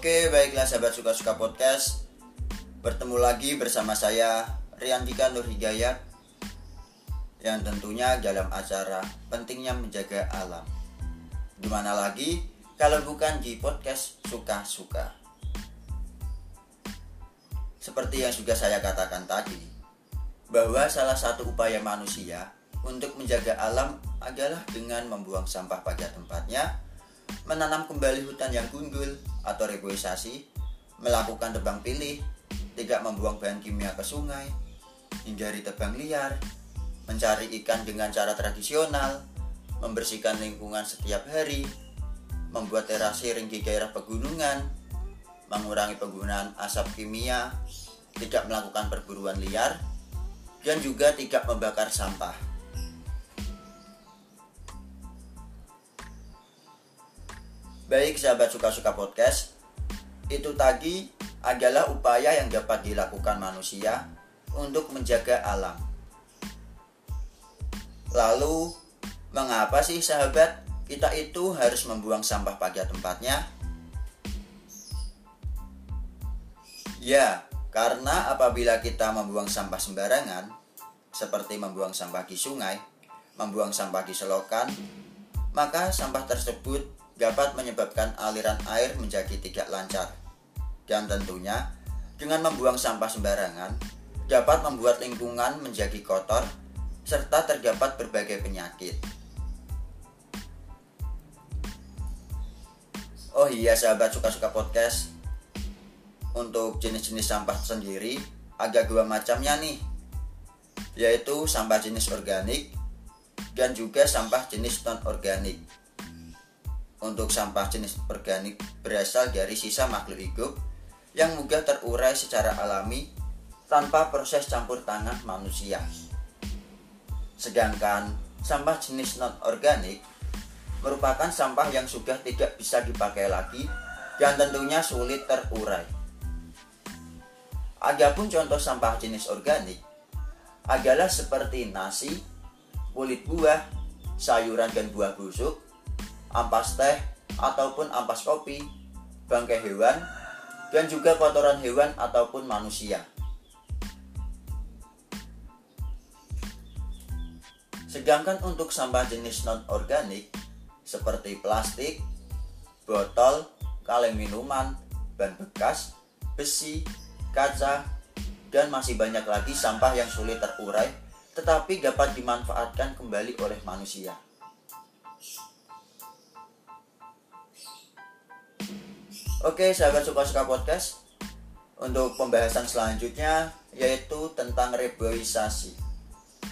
Oke, baiklah sahabat suka-suka podcast. Bertemu lagi bersama saya Riantika Nur Hidayat yang tentunya dalam acara pentingnya menjaga alam. Di mana lagi kalau bukan di podcast suka-suka. Seperti yang sudah saya katakan tadi, bahwa salah satu upaya manusia untuk menjaga alam adalah dengan membuang sampah pada tempatnya, menanam kembali hutan yang gundul atau reboisasi, melakukan tebang pilih, tidak membuang bahan kimia ke sungai, hindari tebang liar, mencari ikan dengan cara tradisional, membersihkan lingkungan setiap hari, membuat terasering di daerah pegunungan, mengurangi penggunaan asap kimia, tidak melakukan perburuan liar, dan juga tidak membakar sampah. Baik sahabat suka-suka podcast, itu tadi adalah upaya yang dapat dilakukan manusia untuk menjaga alam. Lalu, mengapa sih sahabat kita itu harus membuang sampah pada tempatnya? Ya, karena apabila kita membuang sampah sembarangan, seperti membuang sampah di sungai, membuang sampah di selokan, maka sampah tersebut dapat menyebabkan aliran air menjadi tidak lancar. Dan tentunya, dengan membuang sampah sembarangan, dapat membuat lingkungan menjadi kotor, serta terdapat berbagai penyakit. Oh iya sahabat suka-suka podcast, untuk jenis-jenis sampah sendiri ada dua macamnya nih, yaitu sampah jenis organik dan juga sampah jenis non-organik untuk sampah jenis organik berasal dari sisa makhluk hidup yang mudah terurai secara alami tanpa proses campur tangan manusia. Sedangkan sampah jenis non-organik merupakan sampah yang sudah tidak bisa dipakai lagi dan tentunya sulit terurai. Adapun contoh sampah jenis organik adalah seperti nasi, kulit buah, sayuran dan buah busuk, ampas teh ataupun ampas kopi, bangkai hewan, dan juga kotoran hewan ataupun manusia. Sedangkan untuk sampah jenis non-organik seperti plastik, botol, kaleng minuman, ban bekas, besi, kaca, dan masih banyak lagi sampah yang sulit terurai tetapi dapat dimanfaatkan kembali oleh manusia. Oke, sahabat suka-suka podcast. Untuk pembahasan selanjutnya yaitu tentang reboisasi.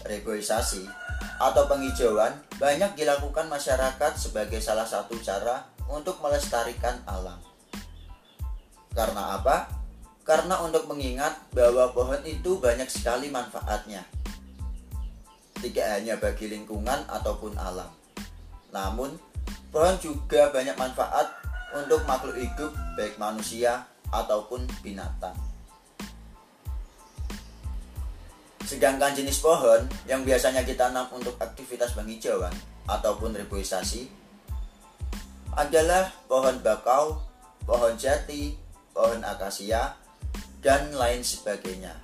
Reboisasi atau penghijauan banyak dilakukan masyarakat sebagai salah satu cara untuk melestarikan alam. Karena apa? Karena untuk mengingat bahwa pohon itu banyak sekali manfaatnya. Tidak hanya bagi lingkungan ataupun alam. Namun, pohon juga banyak manfaat untuk makhluk hidup baik manusia ataupun binatang. Sedangkan jenis pohon yang biasanya kita tanam untuk aktivitas penghijauan ataupun reboisasi adalah pohon bakau, pohon jati, pohon akasia, dan lain sebagainya.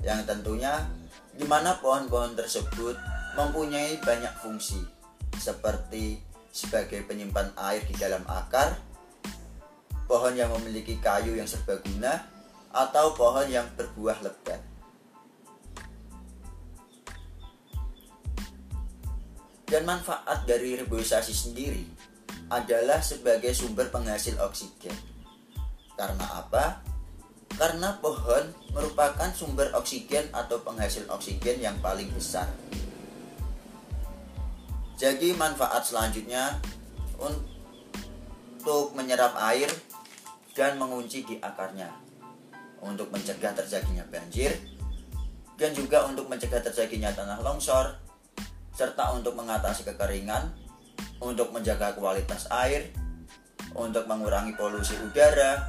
Yang tentunya di mana pohon-pohon tersebut mempunyai banyak fungsi seperti sebagai penyimpan air di dalam akar, pohon yang memiliki kayu yang serbaguna, atau pohon yang berbuah lebat. Dan manfaat dari reboisasi sendiri adalah sebagai sumber penghasil oksigen. Karena apa? Karena pohon merupakan sumber oksigen atau penghasil oksigen yang paling besar jadi manfaat selanjutnya untuk menyerap air dan mengunci di akarnya. Untuk mencegah terjadinya banjir dan juga untuk mencegah terjadinya tanah longsor serta untuk mengatasi kekeringan, untuk menjaga kualitas air, untuk mengurangi polusi udara,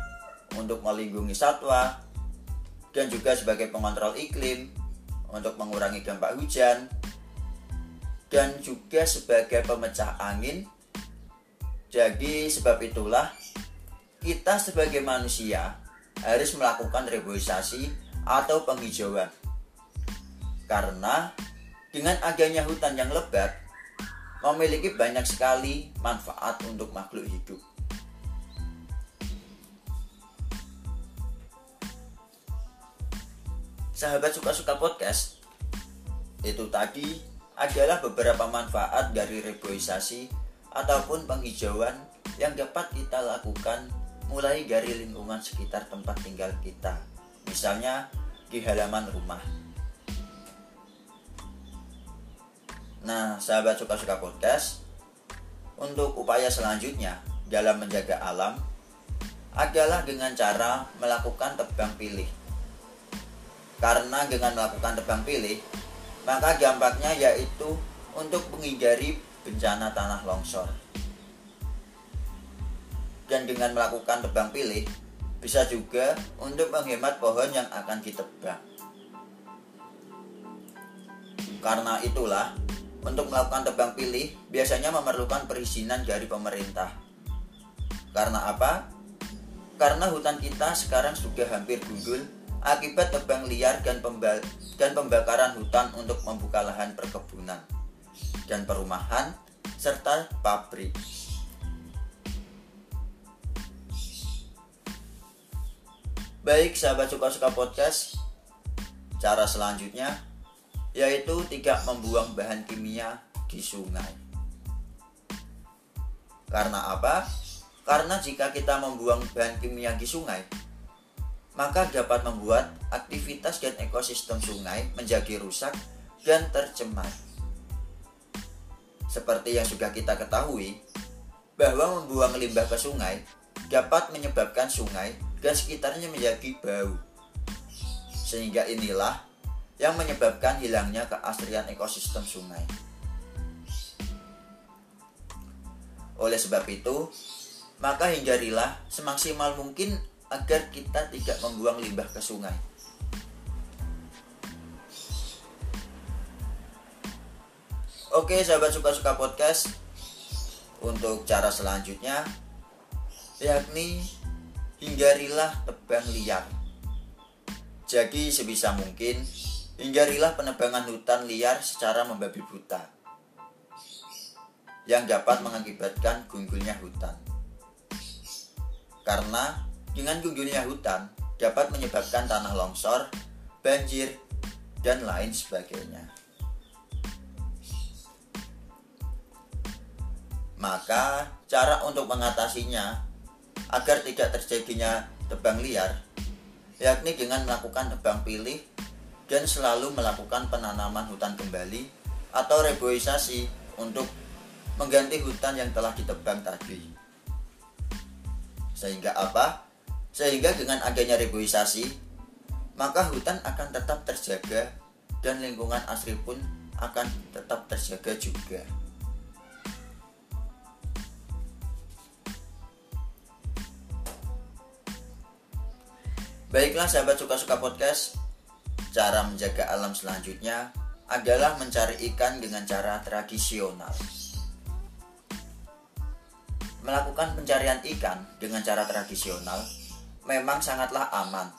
untuk melindungi satwa, dan juga sebagai pengontrol iklim, untuk mengurangi dampak hujan, dan juga sebagai pemecah angin. Jadi sebab itulah kita sebagai manusia harus melakukan reboisasi atau penghijauan. Karena dengan adanya hutan yang lebat memiliki banyak sekali manfaat untuk makhluk hidup. Sahabat suka-suka podcast, itu tadi adalah beberapa manfaat dari reboisasi ataupun penghijauan yang dapat kita lakukan mulai dari lingkungan sekitar tempat tinggal kita, misalnya di halaman rumah. Nah, sahabat suka-suka podcast, untuk upaya selanjutnya dalam menjaga alam adalah dengan cara melakukan tebang pilih. Karena dengan melakukan tebang pilih, maka dampaknya yaitu untuk menghindari bencana tanah longsor. Dan dengan melakukan tebang pilih, bisa juga untuk menghemat pohon yang akan ditebang. Karena itulah, untuk melakukan tebang pilih biasanya memerlukan perizinan dari pemerintah. Karena apa? Karena hutan kita sekarang sudah hampir gundul akibat tebang liar dan, dan pembakaran hutan untuk membuka lahan perkebunan dan perumahan serta pabrik. Baik sahabat suka-suka podcast, cara selanjutnya yaitu tidak membuang bahan kimia di sungai. Karena apa? Karena jika kita membuang bahan kimia di sungai, maka dapat membuat aktivitas dan ekosistem sungai menjadi rusak dan tercemar. Seperti yang sudah kita ketahui, bahwa membuang limbah ke sungai dapat menyebabkan sungai dan sekitarnya menjadi bau. Sehingga inilah yang menyebabkan hilangnya keaslian ekosistem sungai. Oleh sebab itu, maka hindarilah semaksimal mungkin agar kita tidak membuang limbah ke sungai. Oke, sahabat suka-suka podcast. Untuk cara selanjutnya yakni hindarilah tebang liar. Jadi sebisa mungkin Hindarilah penebangan hutan liar secara membabi buta yang dapat mengakibatkan gundulnya hutan. Karena dengan gundulnya hutan dapat menyebabkan tanah longsor, banjir, dan lain sebagainya. Maka cara untuk mengatasinya agar tidak terjadinya tebang liar yakni dengan melakukan tebang pilih dan selalu melakukan penanaman hutan kembali atau reboisasi untuk mengganti hutan yang telah ditebang tadi. Sehingga apa? Sehingga dengan adanya reboisasi, maka hutan akan tetap terjaga dan lingkungan asli pun akan tetap terjaga juga. Baiklah sahabat suka-suka podcast, Cara menjaga alam selanjutnya adalah mencari ikan dengan cara tradisional. Melakukan pencarian ikan dengan cara tradisional memang sangatlah aman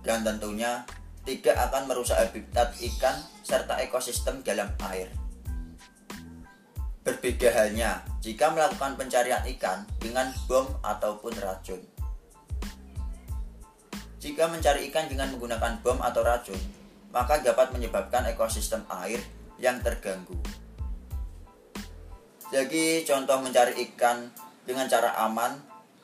dan tentunya tidak akan merusak habitat ikan serta ekosistem dalam air. Berbeda halnya jika melakukan pencarian ikan dengan bom ataupun racun. Jika mencari ikan dengan menggunakan bom atau racun, maka dapat menyebabkan ekosistem air yang terganggu. Jadi contoh mencari ikan dengan cara aman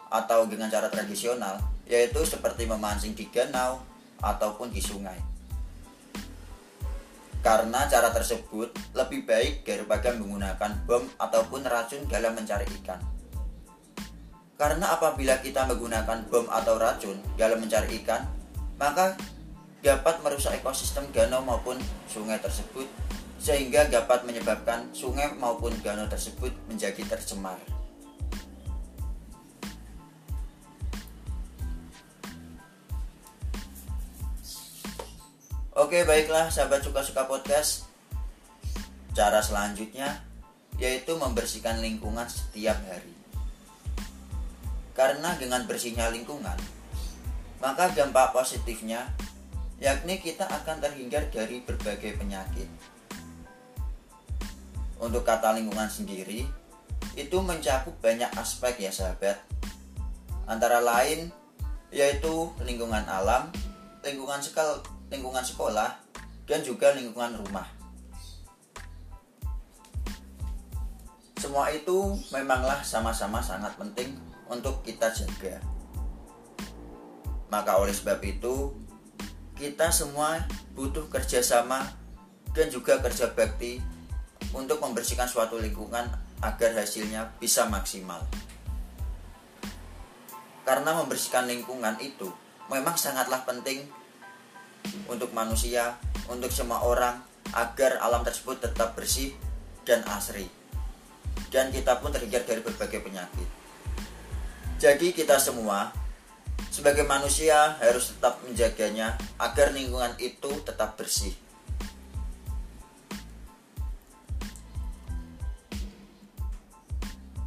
atau dengan cara tradisional yaitu seperti memancing di danau ataupun di sungai. Karena cara tersebut lebih baik daripada menggunakan bom ataupun racun dalam mencari ikan. Karena apabila kita menggunakan bom atau racun dalam mencari ikan, maka dapat merusak ekosistem danau maupun sungai tersebut sehingga dapat menyebabkan sungai maupun danau tersebut menjadi tercemar. Oke, baiklah sahabat suka-suka podcast. Cara selanjutnya yaitu membersihkan lingkungan setiap hari. Karena dengan bersihnya lingkungan, maka dampak positifnya yakni kita akan terhindar dari berbagai penyakit. Untuk kata lingkungan sendiri, itu mencakup banyak aspek ya sahabat. Antara lain yaitu lingkungan alam, lingkungan sekolah, lingkungan sekolah, dan juga lingkungan rumah. Semua itu memanglah sama-sama sangat penting untuk kita jaga. Maka oleh sebab itu, kita semua butuh kerjasama dan juga kerja bakti untuk membersihkan suatu lingkungan agar hasilnya bisa maksimal. Karena membersihkan lingkungan itu memang sangatlah penting untuk manusia, untuk semua orang agar alam tersebut tetap bersih dan asri. Dan kita pun terhindar dari berbagai penyakit. Jadi kita semua sebagai manusia harus tetap menjaganya agar lingkungan itu tetap bersih.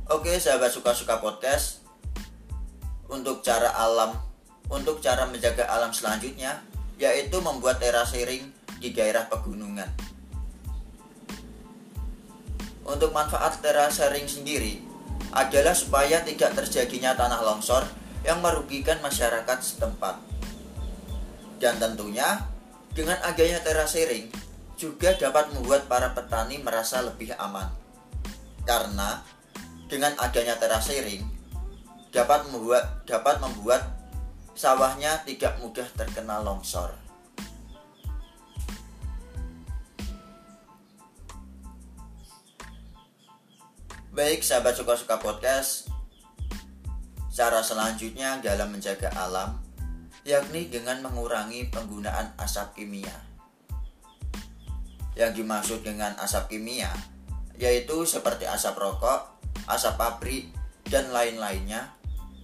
Oke, sahabat suka-suka podcast. Untuk cara alam, untuk cara menjaga alam selanjutnya yaitu membuat terasering di daerah pegunungan. Untuk manfaat terasering sendiri adalah supaya tidak terjadinya tanah longsor yang merugikan masyarakat setempat. Dan tentunya dengan adanya terasering juga dapat membuat para petani merasa lebih aman. Karena dengan adanya terasering dapat membuat dapat membuat sawahnya tidak mudah terkena longsor. Baik sahabat suka-suka podcast, Cara selanjutnya dalam menjaga alam yakni dengan mengurangi penggunaan asap kimia. Yang dimaksud dengan asap kimia yaitu seperti asap rokok, asap pabrik, dan lain-lainnya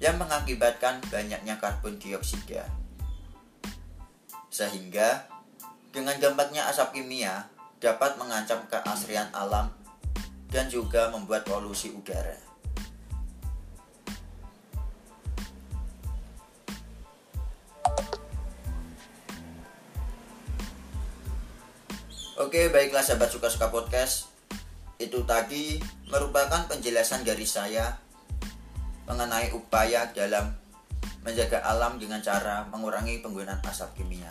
yang mengakibatkan banyaknya karbon dioksida. Sehingga dengan dampaknya asap kimia dapat mengancam keasrian alam dan juga membuat polusi udara. Oke, baiklah sahabat suka-suka podcast. Itu tadi merupakan penjelasan dari saya mengenai upaya dalam menjaga alam dengan cara mengurangi penggunaan asap kimia.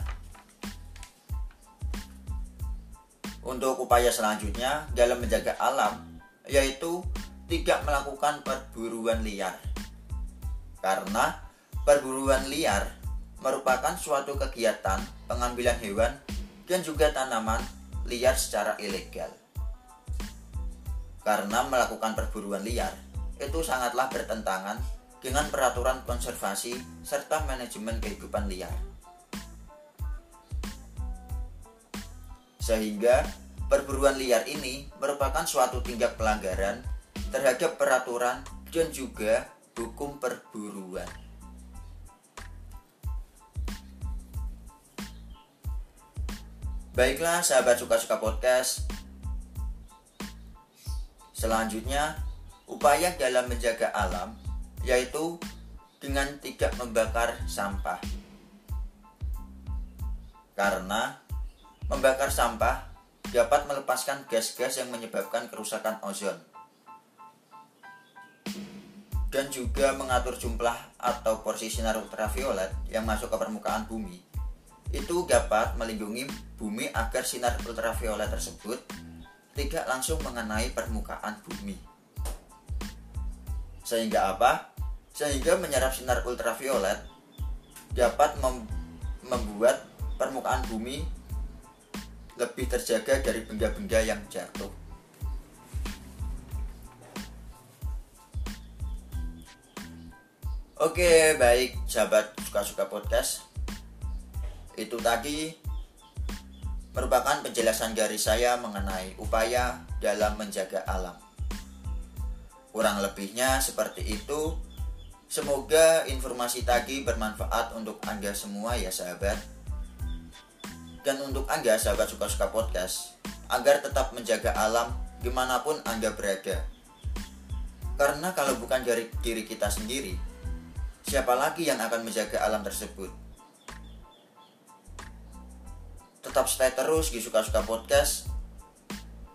Untuk upaya selanjutnya dalam menjaga alam yaitu tidak melakukan perburuan liar. Karena perburuan liar merupakan suatu kegiatan pengambilan hewan dan juga tanaman liar secara ilegal. Karena melakukan perburuan liar itu sangatlah bertentangan dengan peraturan konservasi serta manajemen kehidupan liar. Sehingga perburuan liar ini merupakan suatu tindak pelanggaran terhadap peraturan dan juga hukum perburuan. Baiklah sahabat suka-suka podcast Selanjutnya Upaya dalam menjaga alam Yaitu dengan tidak membakar sampah. Karena Membakar sampah Dapat melepaskan gas-gas yang menyebabkan kerusakan ozon. Dan juga mengatur jumlah atau porsi sinar ultraviolet yang masuk ke permukaan bumi. Itu dapat melindungi bumi agar sinar ultraviolet tersebut tidak langsung mengenai permukaan bumi. Sehingga apa? Sehingga menyerap sinar ultraviolet dapat mem membuat permukaan bumi lebih terjaga dari benda-benda yang jatuh. Oke, baik sahabat suka-suka podcast itu tadi merupakan penjelasan dari saya mengenai upaya dalam menjaga alam. Kurang lebihnya seperti itu. Semoga informasi tadi bermanfaat untuk Anda semua ya sahabat. Dan untuk Anda sahabat suka-suka podcast, agar tetap menjaga alam di mana pun Anda berada. Karena kalau bukan dari diri kita sendiri, siapa lagi yang akan menjaga alam tersebut? Tetap stay terus di Suka-Suka Podcast.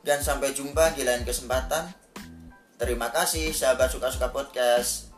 Dan sampai jumpa di lain kesempatan. Terima kasih sahabat Suka-Suka Podcast.